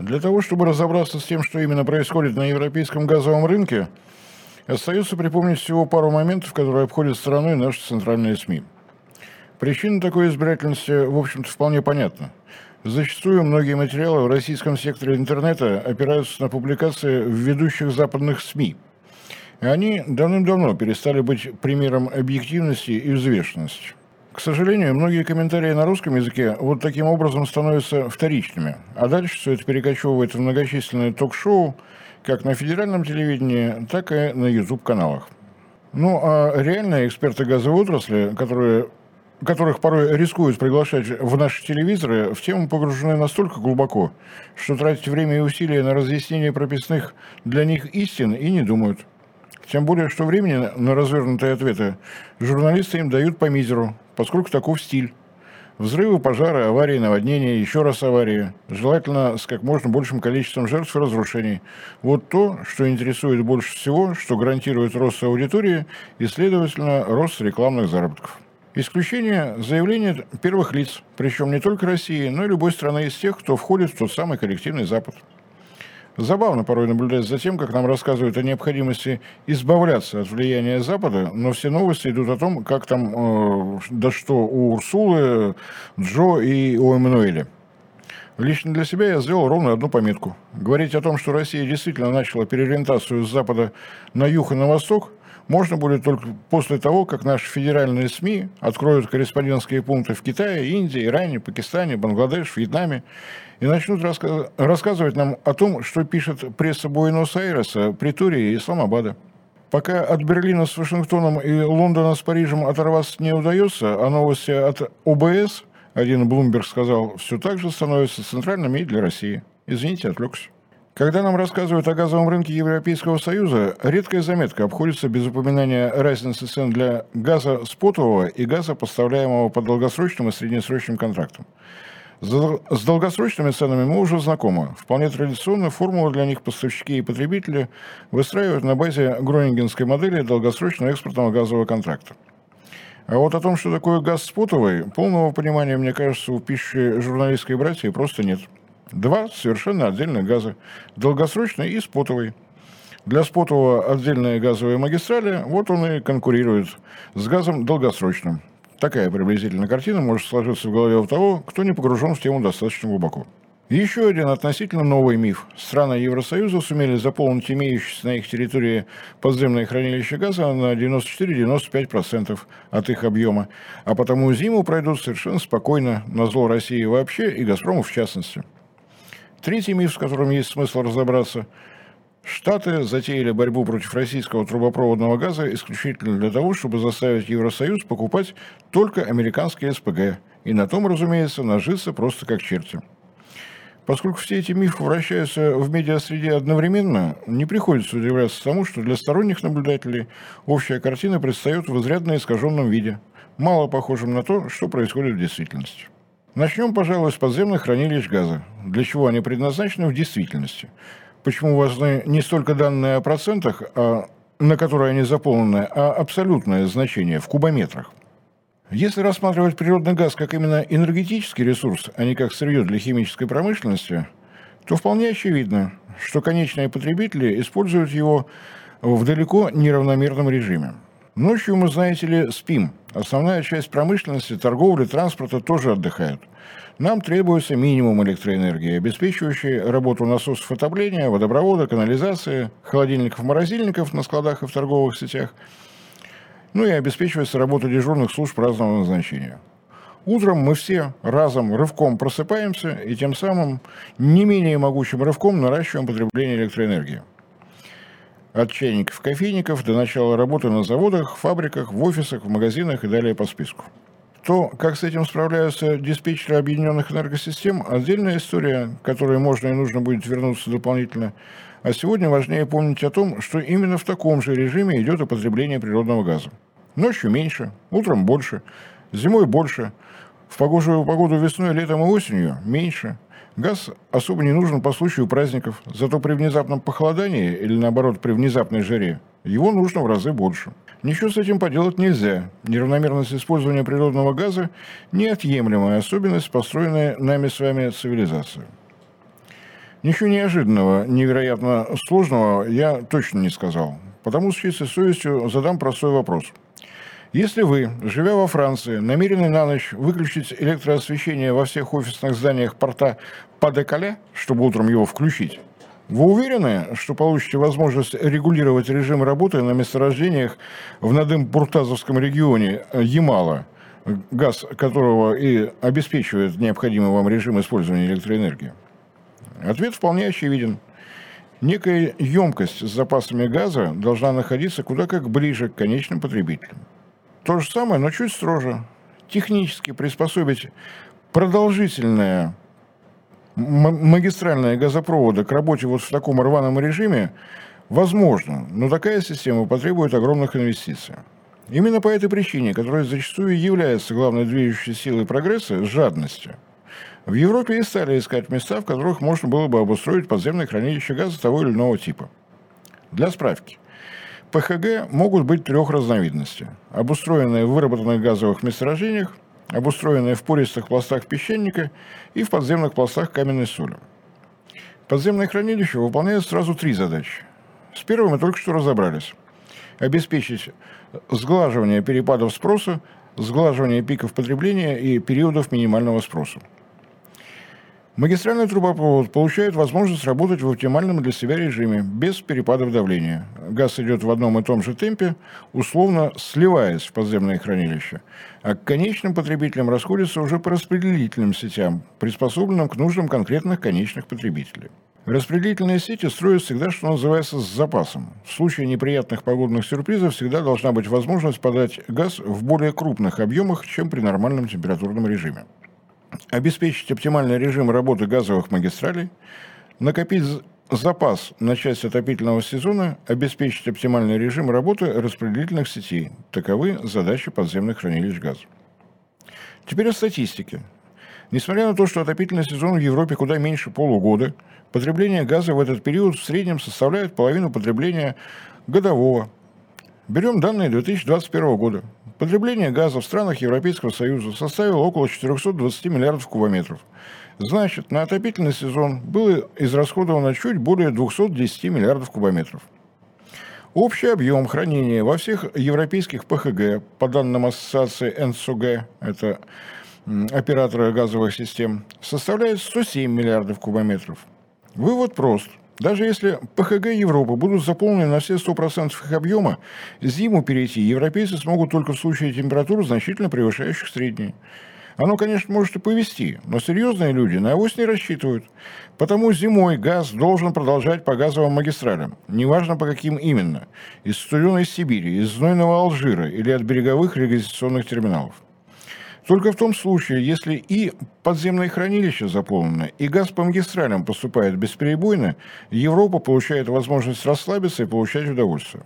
Для того, чтобы разобраться с тем, что именно происходит на европейском газовом рынке, остается припомнить всего пару моментов, которые обходят стороной наши центральные СМИ. Причина такой избирательности, в общем-то, вполне понятна. Зачастую многие материалы в российском секторе интернета опираются на публикации в ведущих западных СМИ. И они давным-давно перестали быть примером объективности и взвешенности. К сожалению, многие комментарии на русском языке вот таким образом становятся вторичными, а дальше все это перекочевывает в многочисленные ток-шоу, как на федеральном телевидении, так и на YouTube-каналах. Ну, а реальные эксперты газовой отрасли, которые которых порой рискуют приглашать в наши телевизоры, в тему погружены настолько глубоко, что тратить время и усилия на разъяснение прописных для них истин и не думают. Тем более, что времени на развернутые ответы журналисты им дают по мизеру, поскольку таков стиль. Взрывы, пожары, аварии, наводнения, еще раз аварии. Желательно с как можно большим количеством жертв и разрушений. Вот то, что интересует больше всего, что гарантирует рост аудитории и, следовательно, рост рекламных заработков. Исключение – заявление первых лиц, причем не только России, но и любой страны из тех, кто входит в тот самый коллективный Запад. Забавно порой наблюдать за тем, как нам рассказывают о необходимости избавляться от влияния Запада, но все новости идут о том, как там, э, да что у Урсулы, Джо и у Эммануэля. Лично для себя я сделал ровно одну пометку. Говорить о том, что Россия действительно начала переориентацию с Запада на юг и на восток – можно будет только после того, как наши федеральные СМИ откроют корреспондентские пункты в Китае, Индии, Иране, Пакистане, Бангладеш, Вьетнаме и начнут раска- рассказывать нам о том, что пишет пресса Буэнос-Айреса, Притории и Исламабада. Пока от Берлина с Вашингтоном и Лондона с Парижем оторваться не удается, а новости от ОБС, один Блумберг сказал, все так же становятся центральными и для России. Извините, отвлекся. Когда нам рассказывают о газовом рынке Европейского Союза, редкая заметка обходится без упоминания разницы цен для газа спотового и газа, поставляемого по долгосрочным и среднесрочным контрактам. С долгосрочными ценами мы уже знакомы. Вполне традиционно формулу для них поставщики и потребители выстраивают на базе гронингенской модели долгосрочного экспортного газового контракта. А вот о том, что такое газ спотовый, полного понимания, мне кажется, у пищи журналистской братьи просто нет. Два совершенно отдельных газа. Долгосрочный и спотовый. Для спотового отдельные газовые магистрали, вот он и конкурирует с газом долгосрочным. Такая приблизительная картина может сложиться в голове у того, кто не погружен в тему достаточно глубоко. Еще один относительно новый миф. Страны Евросоюза сумели заполнить имеющиеся на их территории подземные хранилища газа на 94-95% от их объема, а потому зиму пройдут совершенно спокойно, на зло России вообще и «Газпрому» в частности. Третий миф, с которым есть смысл разобраться. Штаты затеяли борьбу против российского трубопроводного газа исключительно для того, чтобы заставить Евросоюз покупать только американские СПГ. И на том, разумеется, нажиться просто как черти. Поскольку все эти мифы вращаются в медиасреде одновременно, не приходится удивляться тому, что для сторонних наблюдателей общая картина предстает в изрядно искаженном виде, мало похожем на то, что происходит в действительности. Начнем, пожалуй, с подземных хранилищ газа. Для чего они предназначены в действительности? Почему важны не столько данные о процентах, а, на которые они заполнены, а абсолютное значение в кубометрах? Если рассматривать природный газ как именно энергетический ресурс, а не как сырье для химической промышленности, то вполне очевидно, что конечные потребители используют его в далеко неравномерном режиме. Ночью мы, знаете ли, спим. Основная часть промышленности, торговли, транспорта тоже отдыхают. Нам требуется минимум электроэнергии, обеспечивающий работу насосов отопления, водопровода, канализации, холодильников, морозильников на складах и в торговых сетях, ну и обеспечивается работа дежурных служб разного назначения. Утром мы все разом рывком просыпаемся и тем самым не менее могучим рывком наращиваем потребление электроэнергии. От чайников, кофейников до начала работы на заводах, фабриках, в офисах, в магазинах и далее по списку. То, как с этим справляются диспетчеры объединенных энергосистем, отдельная история, к которой можно и нужно будет вернуться дополнительно. А сегодня важнее помнить о том, что именно в таком же режиме идет употребление природного газа. Ночью меньше, утром больше, зимой больше, в погожую погоду весной, летом и осенью меньше – Газ особо не нужен по случаю праздников, зато при внезапном похолодании или наоборот при внезапной жаре его нужно в разы больше. Ничего с этим поделать нельзя. Неравномерность использования природного газа – неотъемлемая особенность, построенная нами с вами цивилизации. Ничего неожиданного, невероятно сложного я точно не сказал. Потому с чистой совестью задам простой вопрос. Если вы, живя во Франции, намерены на ночь выключить электроосвещение во всех офисных зданиях порта Падекале, чтобы утром его включить, вы уверены, что получите возможность регулировать режим работы на месторождениях в Надым-Буртазовском регионе Ямала, газ которого и обеспечивает необходимый вам режим использования электроэнергии? Ответ вполне очевиден. Некая емкость с запасами газа должна находиться куда как ближе к конечным потребителям. То же самое, но чуть строже. Технически приспособить продолжительное магистральные газопроводы к работе вот в таком рваном режиме возможно, но такая система потребует огромных инвестиций. Именно по этой причине, которая зачастую является главной движущей силой прогресса, жадностью, в Европе и стали искать места, в которых можно было бы обустроить подземные хранилища газа того или иного типа. Для справки. ПХГ могут быть трех разновидностей. Обустроенные в выработанных газовых месторождениях – обустроенные в пористых пластах песчаника и в подземных пластах каменной соли. Подземное хранилище выполняет сразу три задачи. С первой мы только что разобрались. Обеспечить сглаживание перепадов спроса, сглаживание пиков потребления и периодов минимального спроса. Магистральный трубопровод получает возможность работать в оптимальном для себя режиме, без перепадов давления. Газ идет в одном и том же темпе, условно сливаясь в подземное хранилище, а к конечным потребителям расходится уже по распределительным сетям, приспособленным к нуждам конкретных конечных потребителей. Распределительные сети строят всегда, что называется, с запасом. В случае неприятных погодных сюрпризов всегда должна быть возможность подать газ в более крупных объемах, чем при нормальном температурном режиме обеспечить оптимальный режим работы газовых магистралей, накопить запас на часть отопительного сезона, обеспечить оптимальный режим работы распределительных сетей. Таковы задачи подземных хранилищ газа. Теперь о статистике. Несмотря на то, что отопительный сезон в Европе куда меньше полугода, потребление газа в этот период в среднем составляет половину потребления годового. Берем данные 2021 года. Потребление газа в странах Европейского Союза составило около 420 миллиардов кубометров. Значит, на отопительный сезон было израсходовано чуть более 210 миллиардов кубометров. Общий объем хранения во всех европейских ПХГ, по данным ассоциации НСОГ, это оператора газовых систем, составляет 107 миллиардов кубометров. Вывод прост. Даже если ПХГ Европы будут заполнены на все 100% их объема, зиму перейти европейцы смогут только в случае температур, значительно превышающих средние. Оно, конечно, может и повести, но серьезные люди на авось не рассчитывают. Потому зимой газ должен продолжать по газовым магистралям, неважно по каким именно, из студеной Сибири, из знойного Алжира или от береговых регистрационных терминалов. Только в том случае, если и подземные хранилища заполнены, и газ по магистралям поступает бесперебойно, Европа получает возможность расслабиться и получать удовольствие.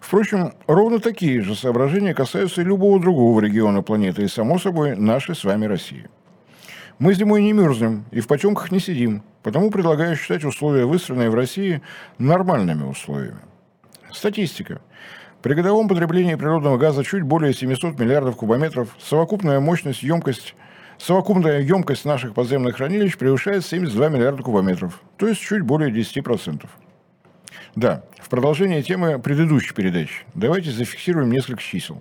Впрочем, ровно такие же соображения касаются и любого другого региона планеты, и, само собой, нашей с вами России. Мы зимой не мерзнем и в потемках не сидим, потому предлагаю считать условия, выстроенные в России, нормальными условиями. Статистика – при годовом потреблении природного газа чуть более 700 миллиардов кубометров совокупная мощность, емкость, совокупная емкость наших подземных хранилищ превышает 72 миллиарда кубометров, то есть чуть более 10%. Да, в продолжение темы предыдущей передачи давайте зафиксируем несколько чисел.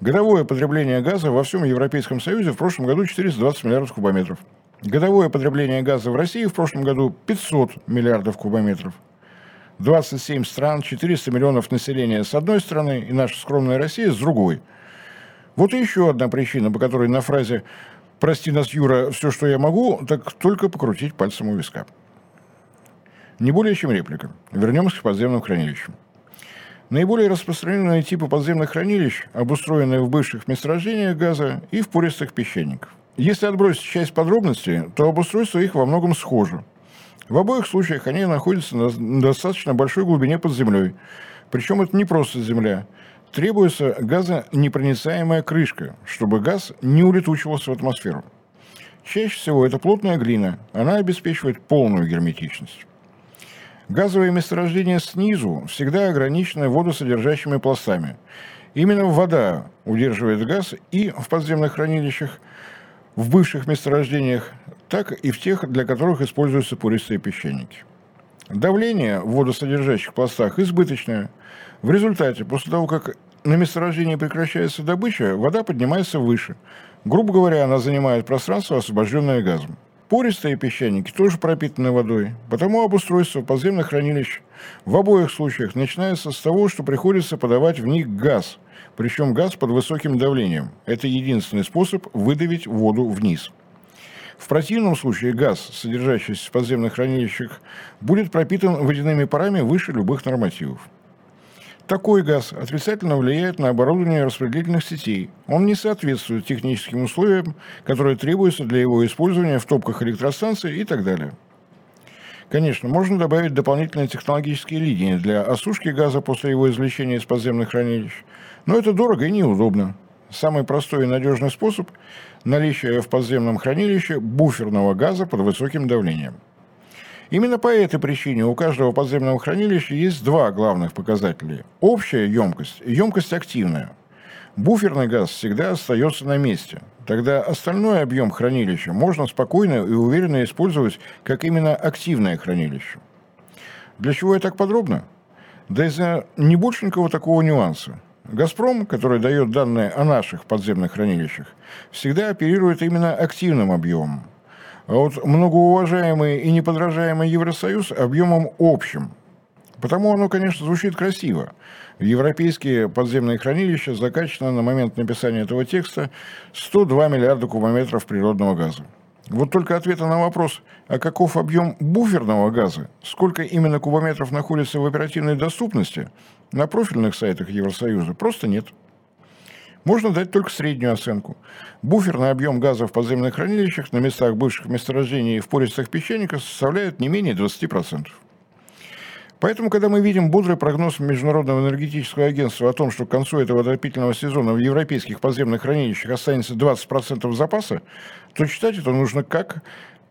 Годовое потребление газа во всем Европейском Союзе в прошлом году 420 миллиардов кубометров. Годовое потребление газа в России в прошлом году 500 миллиардов кубометров – 27 стран, 400 миллионов населения с одной стороны и наша скромная Россия с другой. Вот еще одна причина, по которой на фразе «Прости нас, Юра, все, что я могу», так только покрутить пальцем у виска. Не более чем реплика. Вернемся к подземным хранилищам. Наиболее распространенные типы подземных хранилищ, обустроенные в бывших месторождениях газа и в пористых песчаниках. Если отбросить часть подробностей, то обустройство их во многом схоже – в обоих случаях они находятся на достаточно большой глубине под землей. Причем это не просто земля. Требуется газонепроницаемая крышка, чтобы газ не улетучивался в атмосферу. Чаще всего это плотная глина. Она обеспечивает полную герметичность. Газовые месторождения снизу всегда ограничены водосодержащими пластами. Именно вода удерживает газ и в подземных хранилищах, в бывших месторождениях, так и в тех, для которых используются пористые песчаники. Давление в водосодержащих пластах избыточное. В результате, после того, как на месторождении прекращается добыча, вода поднимается выше. Грубо говоря, она занимает пространство, освобожденное газом. Пористые песчаники тоже пропитаны водой, потому обустройство подземных хранилищ в обоих случаях начинается с того, что приходится подавать в них газ, причем газ под высоким давлением. Это единственный способ выдавить воду вниз. В противном случае газ, содержащийся в подземных хранилищах, будет пропитан водяными парами выше любых нормативов. Такой газ отрицательно влияет на оборудование распределительных сетей. Он не соответствует техническим условиям, которые требуются для его использования в топках электростанций и так далее. Конечно, можно добавить дополнительные технологические линии для осушки газа после его извлечения из подземных хранилищ, но это дорого и неудобно. Самый простой и надежный способ – наличие в подземном хранилище буферного газа под высоким давлением – Именно по этой причине у каждого подземного хранилища есть два главных показателя. Общая емкость и емкость активная. Буферный газ всегда остается на месте. Тогда остальной объем хранилища можно спокойно и уверенно использовать как именно активное хранилище. Для чего я так подробно? Да из-за небольшенького такого нюанса. «Газпром», который дает данные о наших подземных хранилищах, всегда оперирует именно активным объемом. А вот многоуважаемый и неподражаемый Евросоюз объемом общим. Потому оно, конечно, звучит красиво. Европейские подземные хранилища закачано на момент написания этого текста 102 миллиарда кубометров природного газа. Вот только ответа на вопрос, а каков объем буферного газа, сколько именно кубометров находится в оперативной доступности, на профильных сайтах Евросоюза просто нет. Можно дать только среднюю оценку. Буферный объем газа в подземных хранилищах на местах бывших месторождений в пористых песчаниках составляет не менее 20%. Поэтому, когда мы видим бодрый прогноз Международного энергетического агентства о том, что к концу этого отопительного сезона в европейских подземных хранилищах останется 20% запаса, то читать это нужно как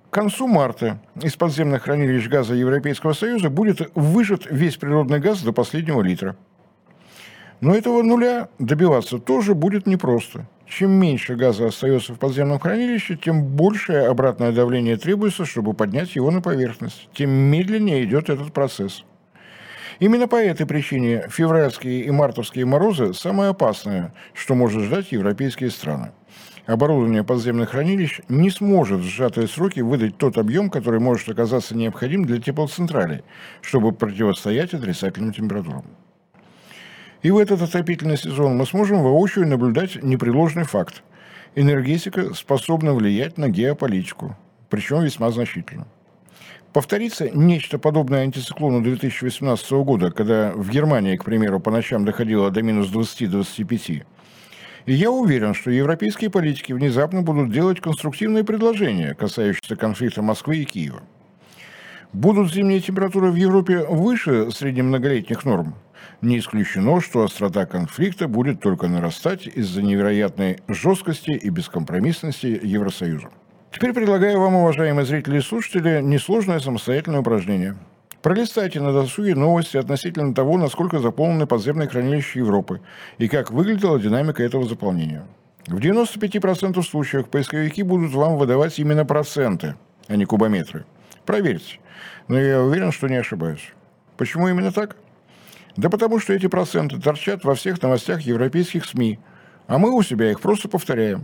к концу марта из подземных хранилищ газа Европейского Союза будет выжат весь природный газ до последнего литра. Но этого нуля добиваться тоже будет непросто. Чем меньше газа остается в подземном хранилище, тем большее обратное давление требуется, чтобы поднять его на поверхность. Тем медленнее идет этот процесс. Именно по этой причине февральские и мартовские морозы – самое опасное, что может ждать европейские страны. Оборудование подземных хранилищ не сможет в сжатые сроки выдать тот объем, который может оказаться необходим для теплоцентралей, чтобы противостоять отрицательным температурам. И в этот отопительный сезон мы сможем воочию наблюдать непреложный факт. Энергетика способна влиять на геополитику, причем весьма значительно. Повторится нечто подобное антициклону 2018 года, когда в Германии, к примеру, по ночам доходило до минус 20-25. И я уверен, что европейские политики внезапно будут делать конструктивные предложения, касающиеся конфликта Москвы и Киева. Будут зимние температуры в Европе выше среднемноголетних норм? Не исключено, что острота конфликта будет только нарастать из-за невероятной жесткости и бескомпромиссности Евросоюза. Теперь предлагаю вам, уважаемые зрители и слушатели, несложное самостоятельное упражнение. Пролистайте на досуге новости относительно того, насколько заполнены подземные хранилища Европы и как выглядела динамика этого заполнения. В 95% случаев поисковики будут вам выдавать именно проценты, а не кубометры. Проверьте. Но я уверен, что не ошибаюсь. Почему именно так? Да потому что эти проценты торчат во всех новостях европейских СМИ, а мы у себя их просто повторяем.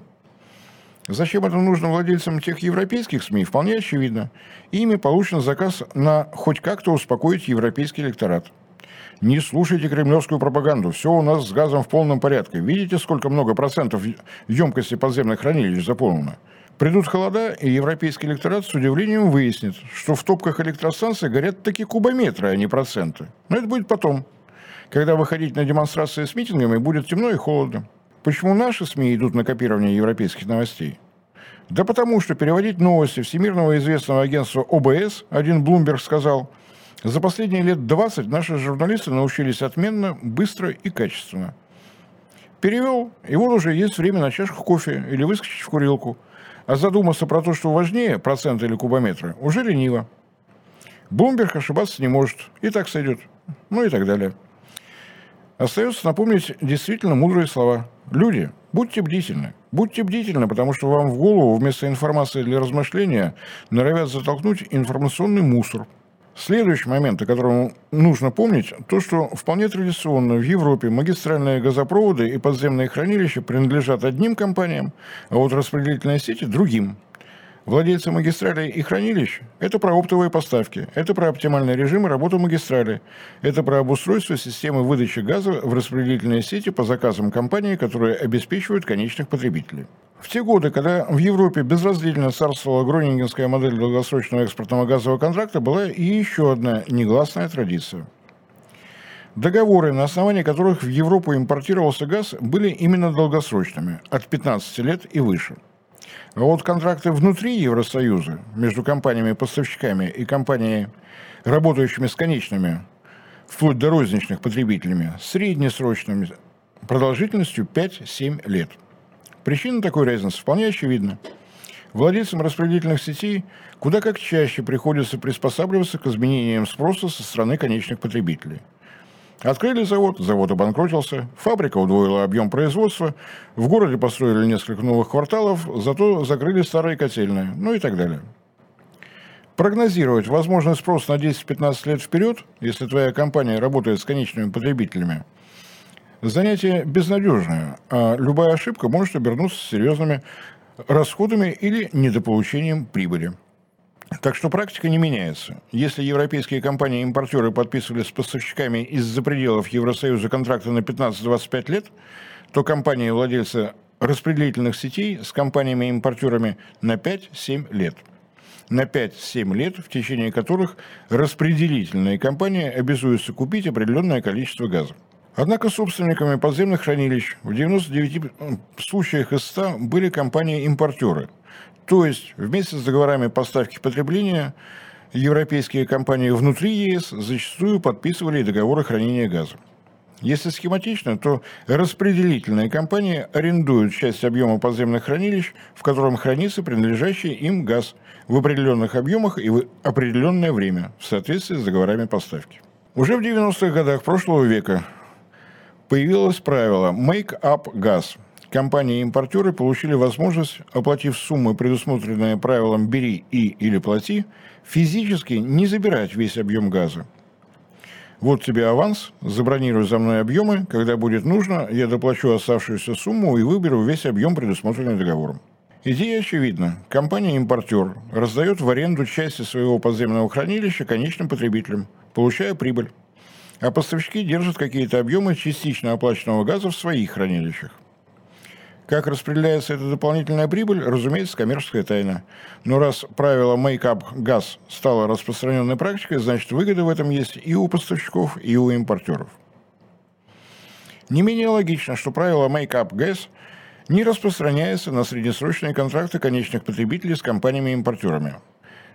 Зачем это нужно владельцам тех европейских СМИ, вполне очевидно. Ими получен заказ на хоть как-то успокоить европейский электорат. Не слушайте кремлевскую пропаганду. Все у нас с газом в полном порядке. Видите, сколько много процентов емкости подземных хранилищ заполнено? Придут холода, и европейский электорат с удивлением выяснит, что в топках электростанций горят такие кубометры, а не проценты. Но это будет потом когда выходить на демонстрации с митингами будет темно и холодно. Почему наши СМИ идут на копирование европейских новостей? Да потому что переводить новости всемирного известного агентства ОБС, один Блумберг сказал, за последние лет 20 наши журналисты научились отменно, быстро и качественно. Перевел, и вот уже есть время на чашку кофе или выскочить в курилку. А задуматься про то, что важнее, процент или кубометры, уже лениво. Блумберг ошибаться не может, и так сойдет. Ну и так далее. Остается напомнить действительно мудрые слова. Люди, будьте бдительны. Будьте бдительны, потому что вам в голову вместо информации для размышления норовят затолкнуть информационный мусор. Следующий момент, о котором нужно помнить, то, что вполне традиционно в Европе магистральные газопроводы и подземные хранилища принадлежат одним компаниям, а вот распределительные сети – другим. Владельцы магистралей и хранилищ – это про оптовые поставки, это про оптимальный режим работы магистрали, это про обустройство системы выдачи газа в распределительные сети по заказам компаний, которые обеспечивают конечных потребителей. В те годы, когда в Европе безраздельно царствовала гронингенская модель долгосрочного экспортного газового контракта, была и еще одна негласная традиция. Договоры, на основании которых в Европу импортировался газ, были именно долгосрочными, от 15 лет и выше – а вот контракты внутри Евросоюза между компаниями-поставщиками и компаниями, работающими с конечными, вплоть до розничных потребителями, среднесрочными, продолжительностью 5-7 лет. Причина такой разницы вполне очевидна. Владельцам распределительных сетей куда как чаще приходится приспосабливаться к изменениям спроса со стороны конечных потребителей – Открыли завод, завод обанкротился, фабрика удвоила объем производства, в городе построили несколько новых кварталов, зато закрыли старые котельные, ну и так далее. Прогнозировать возможный спрос на 10-15 лет вперед, если твоя компания работает с конечными потребителями, занятие безнадежное, а любая ошибка может обернуться серьезными расходами или недополучением прибыли. Так что практика не меняется. Если европейские компании-импортеры подписывали с поставщиками из-за пределов Евросоюза контракты на 15-25 лет, то компании-владельцы распределительных сетей с компаниями-импортерами на 5-7 лет. На 5-7 лет, в течение которых распределительные компании обязуются купить определенное количество газа. Однако собственниками подземных хранилищ в 99 случаях из 100 были компании-импортеры – то есть вместе с договорами поставки потребления европейские компании внутри ЕС зачастую подписывали договоры хранения газа. Если схематично, то распределительные компании арендуют часть объема подземных хранилищ, в котором хранится принадлежащий им газ в определенных объемах и в определенное время в соответствии с договорами поставки. Уже в 90-х годах прошлого века появилось правило «make up газ», компании-импортеры получили возможность, оплатив суммы, предусмотренные правилом «бери и или плати», физически не забирать весь объем газа. Вот тебе аванс, забронируй за мной объемы, когда будет нужно, я доплачу оставшуюся сумму и выберу весь объем, предусмотренный договором. Идея очевидна. Компания-импортер раздает в аренду части своего подземного хранилища конечным потребителям, получая прибыль. А поставщики держат какие-то объемы частично оплаченного газа в своих хранилищах. Как распределяется эта дополнительная прибыль, разумеется, коммерческая тайна. Но раз правило make-up газ стало распространенной практикой, значит выгода в этом есть и у поставщиков, и у импортеров. Не менее логично, что правило make-up газ не распространяется на среднесрочные контракты конечных потребителей с компаниями-импортерами.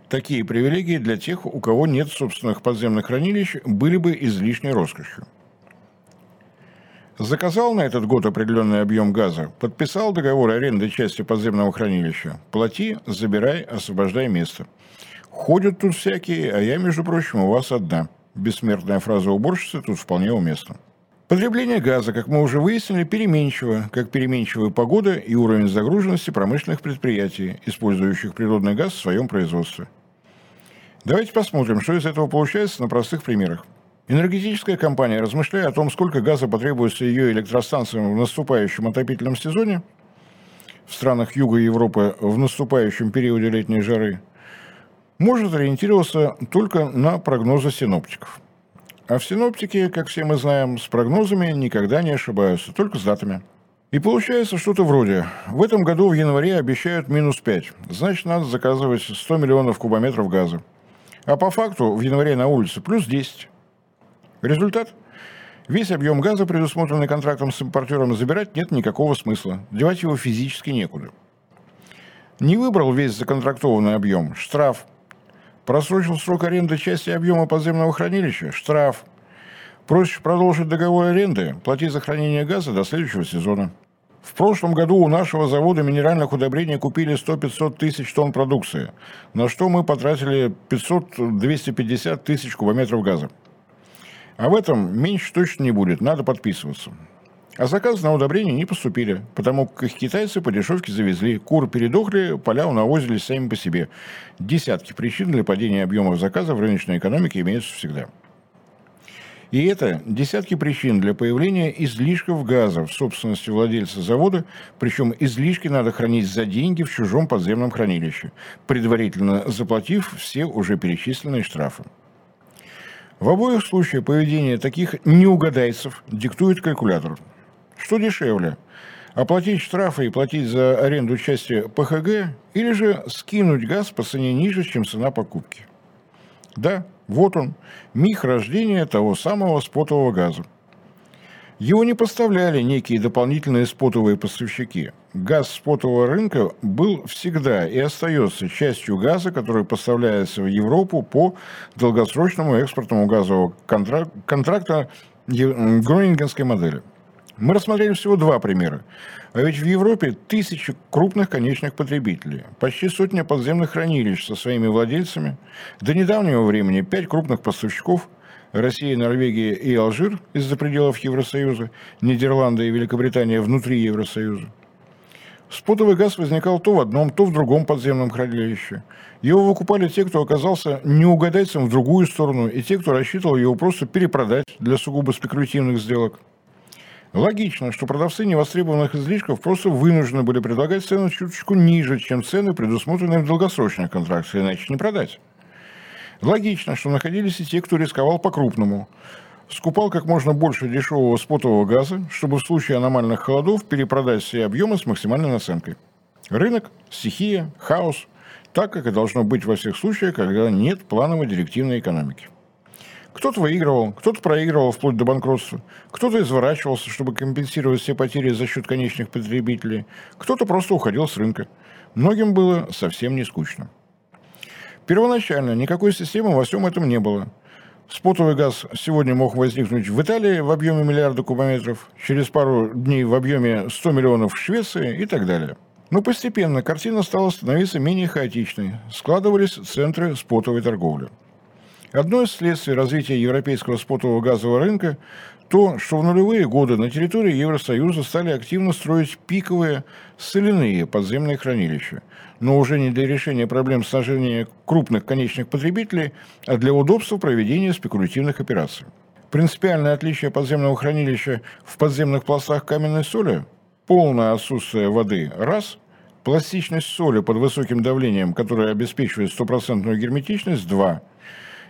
Такие привилегии для тех, у кого нет собственных подземных хранилищ, были бы излишней роскошью. Заказал на этот год определенный объем газа, подписал договор аренды части подземного хранилища. Плати, забирай, освобождай место. Ходят тут всякие, а я, между прочим, у вас одна. Бессмертная фраза уборщицы тут вполне уместна. Потребление газа, как мы уже выяснили, переменчиво, как переменчивая погода и уровень загруженности промышленных предприятий, использующих природный газ в своем производстве. Давайте посмотрим, что из этого получается на простых примерах. Энергетическая компания, размышляя о том, сколько газа потребуется ее электростанциям в наступающем отопительном сезоне, в странах Юга Европы в наступающем периоде летней жары, может ориентироваться только на прогнозы синоптиков. А в синоптике, как все мы знаем, с прогнозами никогда не ошибаются, только с датами. И получается что-то вроде. В этом году в январе обещают минус 5. Значит, надо заказывать 100 миллионов кубометров газа. А по факту в январе на улице плюс 10. Результат? Весь объем газа, предусмотренный контрактом с импортером, забирать нет никакого смысла. Девать его физически некуда. Не выбрал весь законтрактованный объем – штраф. Просрочил срок аренды части объема подземного хранилища – штраф. Просишь продолжить договор аренды – плати за хранение газа до следующего сезона. В прошлом году у нашего завода минеральных удобрений купили 100-500 тысяч тонн продукции, на что мы потратили 500-250 тысяч кубометров газа. А в этом меньше точно не будет, надо подписываться. А заказы на удобрения не поступили, потому как их китайцы по дешевке завезли. Куры передохли, поля унавозились сами по себе. Десятки причин для падения объемов заказов в рыночной экономике имеются всегда. И это десятки причин для появления излишков газа в собственности владельца завода, причем излишки надо хранить за деньги в чужом подземном хранилище, предварительно заплатив все уже перечисленные штрафы. В обоих случаях поведение таких неугадайцев диктует калькулятор. Что дешевле? Оплатить штрафы и платить за аренду части ПХГ или же скинуть газ по цене ниже, чем цена покупки? Да, вот он, миг рождения того самого спотового газа. Его не поставляли некие дополнительные спотовые поставщики. Газ спотового рынка был всегда и остается частью газа, который поставляется в Европу по долгосрочному экспортному газового контракта Гронингенской модели. Мы рассмотрели всего два примера. А ведь в Европе тысячи крупных конечных потребителей, почти сотня подземных хранилищ со своими владельцами, до недавнего времени пять крупных поставщиков – Россия, Норвегия и Алжир из-за пределов Евросоюза, Нидерланды и Великобритания внутри Евросоюза. Спутовый газ возникал то в одном, то в другом подземном хранилище. Его выкупали те, кто оказался неугадайцем в другую сторону, и те, кто рассчитывал его просто перепродать для сугубо спекулятивных сделок. Логично, что продавцы невостребованных излишков просто вынуждены были предлагать цену чуточку ниже, чем цены, предусмотренные в долгосрочных контрактах, иначе не продать. Логично, что находились и те, кто рисковал по-крупному. Скупал как можно больше дешевого спотового газа, чтобы в случае аномальных холодов перепродать все объемы с максимальной наценкой. Рынок, стихия, хаос, так, как и должно быть во всех случаях, когда нет плановой директивной экономики. Кто-то выигрывал, кто-то проигрывал вплоть до банкротства, кто-то изворачивался, чтобы компенсировать все потери за счет конечных потребителей, кто-то просто уходил с рынка. Многим было совсем не скучно. Первоначально никакой системы во всем этом не было. Спотовый газ сегодня мог возникнуть в Италии в объеме миллиарда кубометров, через пару дней в объеме 100 миллионов в Швеции и так далее. Но постепенно картина стала становиться менее хаотичной, складывались центры спотовой торговли. Одно из следствий развития европейского спотового газового рынка то, что в нулевые годы на территории Евросоюза стали активно строить пиковые соляные подземные хранилища, но уже не для решения проблем снабжения крупных конечных потребителей, а для удобства проведения спекулятивных операций. Принципиальное отличие подземного хранилища в подземных пластах каменной соли – полное отсутствие воды – раз, пластичность соли под высоким давлением, которая обеспечивает стопроцентную герметичность – два –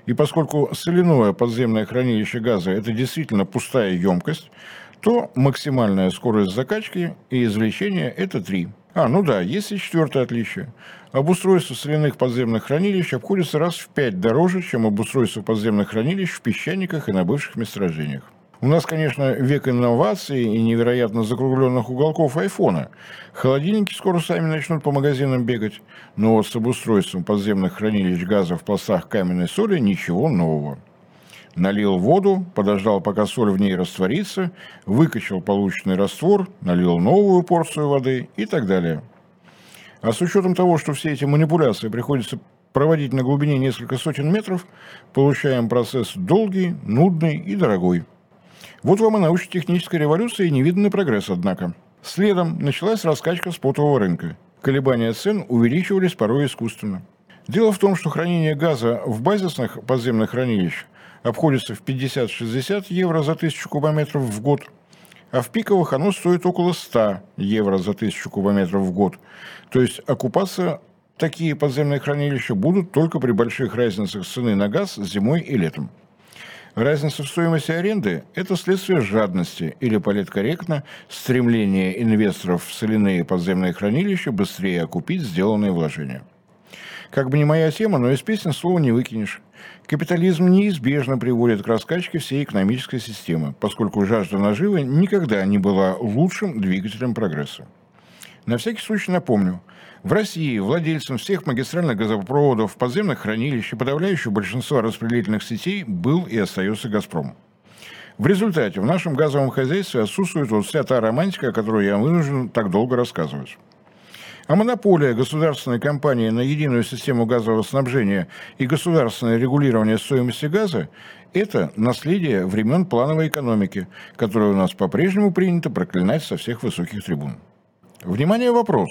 и поскольку соляное подземное хранилище газа – это действительно пустая емкость, то максимальная скорость закачки и извлечения – это 3. А, ну да, есть и четвертое отличие. Обустройство соляных подземных хранилищ обходится раз в пять дороже, чем обустройство подземных хранилищ в песчаниках и на бывших месторождениях. У нас, конечно, век инноваций и невероятно закругленных уголков айфона. Холодильники скоро сами начнут по магазинам бегать. Но с обустройством подземных хранилищ газа в пластах каменной соли ничего нового. Налил воду, подождал, пока соль в ней растворится, выкачал полученный раствор, налил новую порцию воды и так далее. А с учетом того, что все эти манипуляции приходится проводить на глубине несколько сотен метров, получаем процесс долгий, нудный и дорогой. Вот вам и научно-техническая революция и невиданный прогресс, однако. Следом началась раскачка спотового рынка. Колебания цен увеличивались порой искусственно. Дело в том, что хранение газа в базисных подземных хранилищах обходится в 50-60 евро за тысячу кубометров в год, а в пиковых оно стоит около 100 евро за тысячу кубометров в год. То есть окупаться такие подземные хранилища будут только при больших разницах цены на газ зимой и летом. Разница в стоимости аренды – это следствие жадности или, политкорректно, стремление инвесторов в соляные подземные хранилища быстрее окупить сделанные вложения. Как бы не моя тема, но из песни слова не выкинешь. Капитализм неизбежно приводит к раскачке всей экономической системы, поскольку жажда наживы никогда не была лучшим двигателем прогресса. На всякий случай напомню, в России владельцем всех магистральных газопроводов, подземных хранилищ и подавляющего большинства распределительных сетей был и остается «Газпром». В результате в нашем газовом хозяйстве отсутствует вот вся та романтика, о которой я вынужден так долго рассказывать. А монополия государственной компании на единую систему газового снабжения и государственное регулирование стоимости газа – это наследие времен плановой экономики, которое у нас по-прежнему принято проклинать со всех высоких трибун. Внимание, вопрос.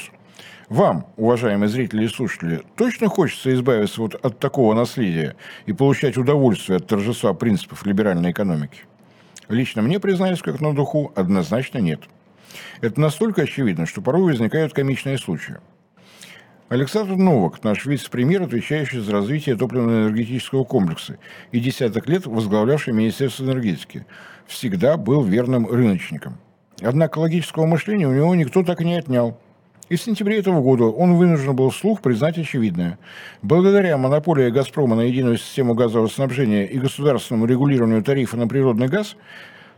Вам, уважаемые зрители и слушатели, точно хочется избавиться вот от такого наследия и получать удовольствие от торжества принципов либеральной экономики? Лично мне, признаюсь, как на духу, однозначно нет. Это настолько очевидно, что порой возникают комичные случаи. Александр Новак, наш вице-премьер, отвечающий за развитие топливно-энергетического комплекса и десяток лет возглавлявший Министерство энергетики, всегда был верным рыночником. Однако логического мышления у него никто так и не отнял. И в сентябре этого года он вынужден был вслух признать очевидное. Благодаря монополии «Газпрома» на единую систему газового снабжения и государственному регулированию тарифа на природный газ,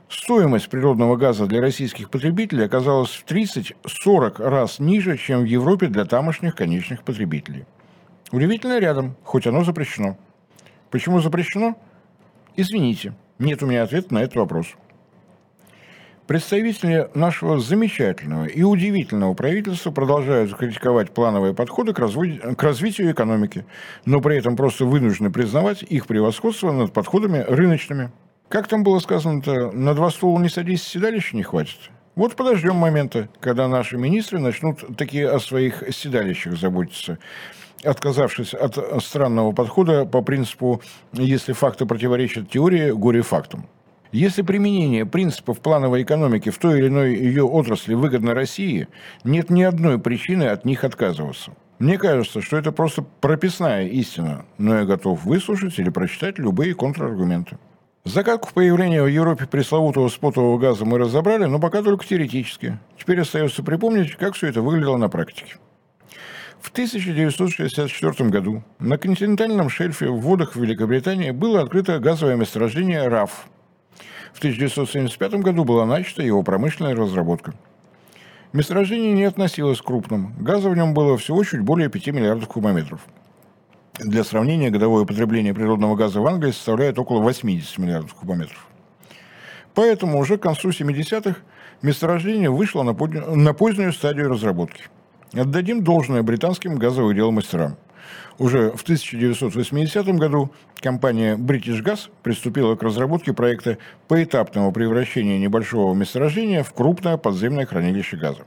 Стоимость природного газа для российских потребителей оказалась в 30-40 раз ниже, чем в Европе для тамошних конечных потребителей. Удивительно рядом, хоть оно запрещено. Почему запрещено? Извините, нет у меня ответа на этот вопрос. Представители нашего замечательного и удивительного правительства продолжают критиковать плановые подходы к, разводи... к развитию экономики, но при этом просто вынуждены признавать их превосходство над подходами рыночными – как там было сказано-то, на два стула не садись, седалища не хватит. Вот подождем момента, когда наши министры начнут такие о своих седалищах заботиться, отказавшись от странного подхода по принципу «если факты противоречат теории, горе фактам». Если применение принципов плановой экономики в той или иной ее отрасли выгодно России, нет ни одной причины от них отказываться. Мне кажется, что это просто прописная истина, но я готов выслушать или прочитать любые контраргументы. Загадку появления в Европе пресловутого спотового газа мы разобрали, но пока только теоретически. Теперь остается припомнить, как все это выглядело на практике. В 1964 году на континентальном шельфе в водах Великобритании было открыто газовое месторождение РАФ. В 1975 году была начата его промышленная разработка. Месторождение не относилось к крупным. Газа в нем было всего чуть более 5 миллиардов кубометров – для сравнения, годовое потребление природного газа в Англии составляет около 80 миллиардов кубометров. Поэтому уже к концу 70-х месторождение вышло на, позднюю стадию разработки. Отдадим должное британским газовым мастерам. Уже в 1980 году компания British Gas приступила к разработке проекта поэтапного превращения небольшого месторождения в крупное подземное хранилище газа.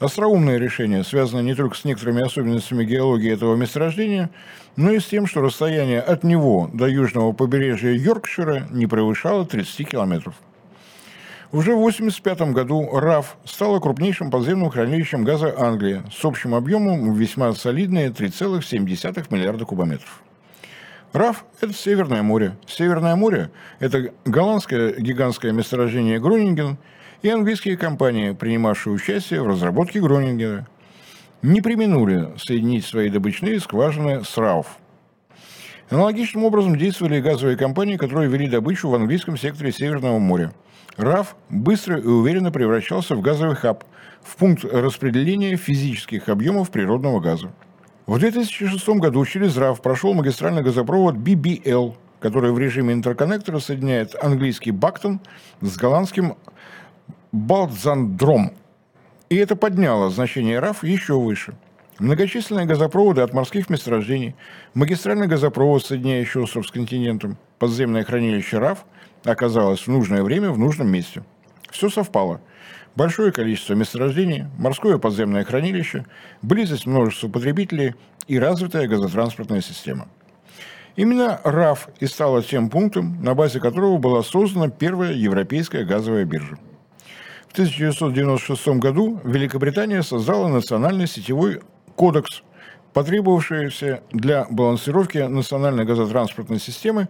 Остроумное решение связано не только с некоторыми особенностями геологии этого месторождения, но и с тем, что расстояние от него до южного побережья Йоркшира не превышало 30 километров. Уже в 1985 году РАФ стало крупнейшим подземным хранилищем газа Англии с общим объемом весьма солидные 3,7 миллиарда кубометров. РАФ – это Северное море. Северное море – это голландское гигантское месторождение Гронинген – и английские компании, принимавшие участие в разработке Гронингена, не применули соединить свои добычные скважины с РАУФ. Аналогичным образом действовали газовые компании, которые вели добычу в английском секторе Северного моря. РАФ быстро и уверенно превращался в газовый хаб, в пункт распределения физических объемов природного газа. В 2006 году через РАФ прошел магистральный газопровод BBL, который в режиме интерконнектора соединяет английский Бактон с голландским Балдзандром. И это подняло значение РАФ еще выше. Многочисленные газопроводы от морских месторождений, магистральный газопровод, соединяющий остров с континентом, подземное хранилище РАФ оказалось в нужное время в нужном месте. Все совпало. Большое количество месторождений, морское подземное хранилище, близость множества потребителей и развитая газотранспортная система. Именно РАФ и стала тем пунктом, на базе которого была создана первая европейская газовая биржа. В 1996 году Великобритания создала национальный сетевой кодекс, потребовавшийся для балансировки национальной газотранспортной системы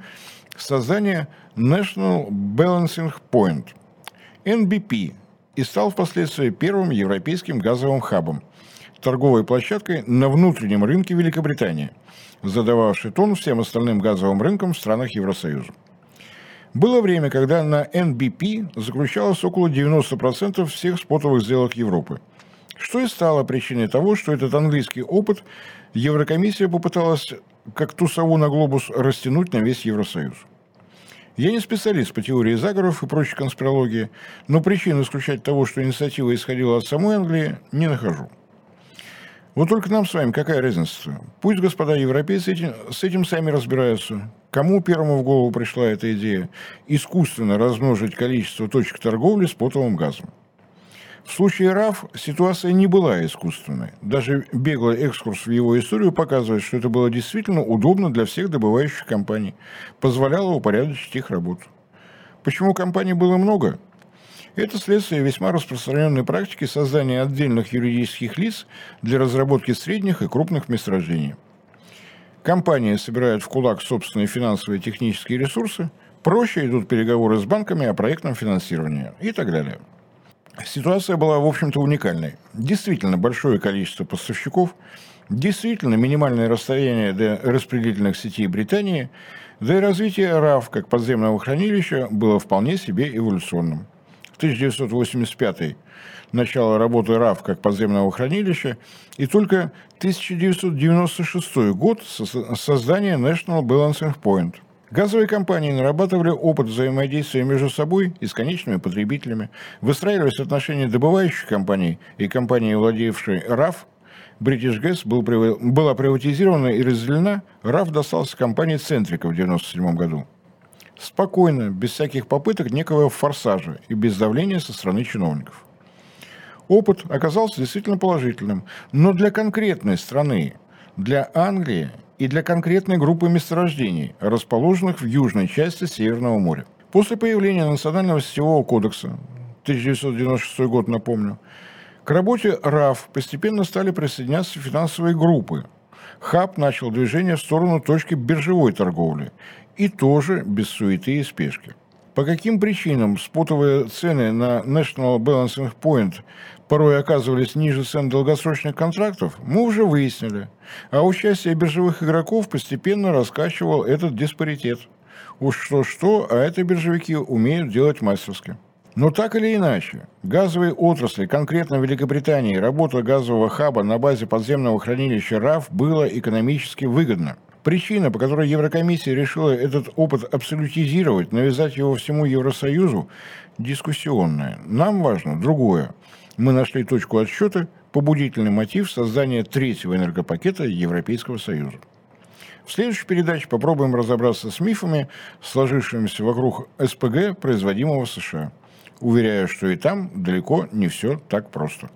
создания National Balancing Point, NBP, и стал впоследствии первым европейским газовым хабом, торговой площадкой на внутреннем рынке Великобритании, задававший тон всем остальным газовым рынкам в странах Евросоюза. Было время, когда на NBP заключалось около 90% всех спотовых сделок Европы. Что и стало причиной того, что этот английский опыт Еврокомиссия попыталась, как ту сову на глобус, растянуть на весь Евросоюз. Я не специалист по теории заговоров и прочей конспирологии, но причин исключать того, что инициатива исходила от самой Англии, не нахожу. Вот только нам с вами какая разница? Пусть господа европейцы этим, с этим сами разбираются. Кому первому в голову пришла эта идея искусственно размножить количество точек торговли с потовым газом? В случае РАФ ситуация не была искусственной. Даже беглый экскурс в его историю показывает, что это было действительно удобно для всех добывающих компаний, позволяло упорядочить их работу. Почему компаний было много? Это следствие весьма распространенной практики создания отдельных юридических лиц для разработки средних и крупных месторождений. Компании собирают в кулак собственные финансовые и технические ресурсы, проще идут переговоры с банками о проектном финансировании и так далее. Ситуация была, в общем-то, уникальной. Действительно большое количество поставщиков, действительно минимальное расстояние до распределительных сетей Британии, да и развитие РАФ как подземного хранилища было вполне себе эволюционным. В 1985 начало работы РАФ как подземного хранилища, и только 1996 год создание National Balancing Point – Газовые компании нарабатывали опыт взаимодействия между собой и с конечными потребителями, выстраивались отношения добывающих компаний и компании, владеющей РАФ. British Gas был, была приватизирована и разделена, РАФ достался компании Центрика в 1997 году. Спокойно, без всяких попыток некого форсажа и без давления со стороны чиновников. Опыт оказался действительно положительным, но для конкретной страны, для Англии и для конкретной группы месторождений, расположенных в южной части Северного моря. После появления Национального сетевого кодекса, 1996 год, напомню, к работе РАФ постепенно стали присоединяться финансовые группы. ХАБ начал движение в сторону точки биржевой торговли, и тоже без суеты и спешки. По каким причинам спотовые цены на National Balancing Point порой оказывались ниже цен долгосрочных контрактов, мы уже выяснили. А участие биржевых игроков постепенно раскачивал этот диспаритет. Уж что-что, а это биржевики умеют делать мастерски. Но так или иначе, газовые отрасли, конкретно в Великобритании, работа газового хаба на базе подземного хранилища РАФ было экономически выгодно – Причина, по которой Еврокомиссия решила этот опыт абсолютизировать, навязать его всему Евросоюзу, дискуссионная. Нам важно другое. Мы нашли точку отсчета, побудительный мотив создания третьего энергопакета Европейского Союза. В следующей передаче попробуем разобраться с мифами, сложившимися вокруг СПГ, производимого в США. Уверяю, что и там далеко не все так просто.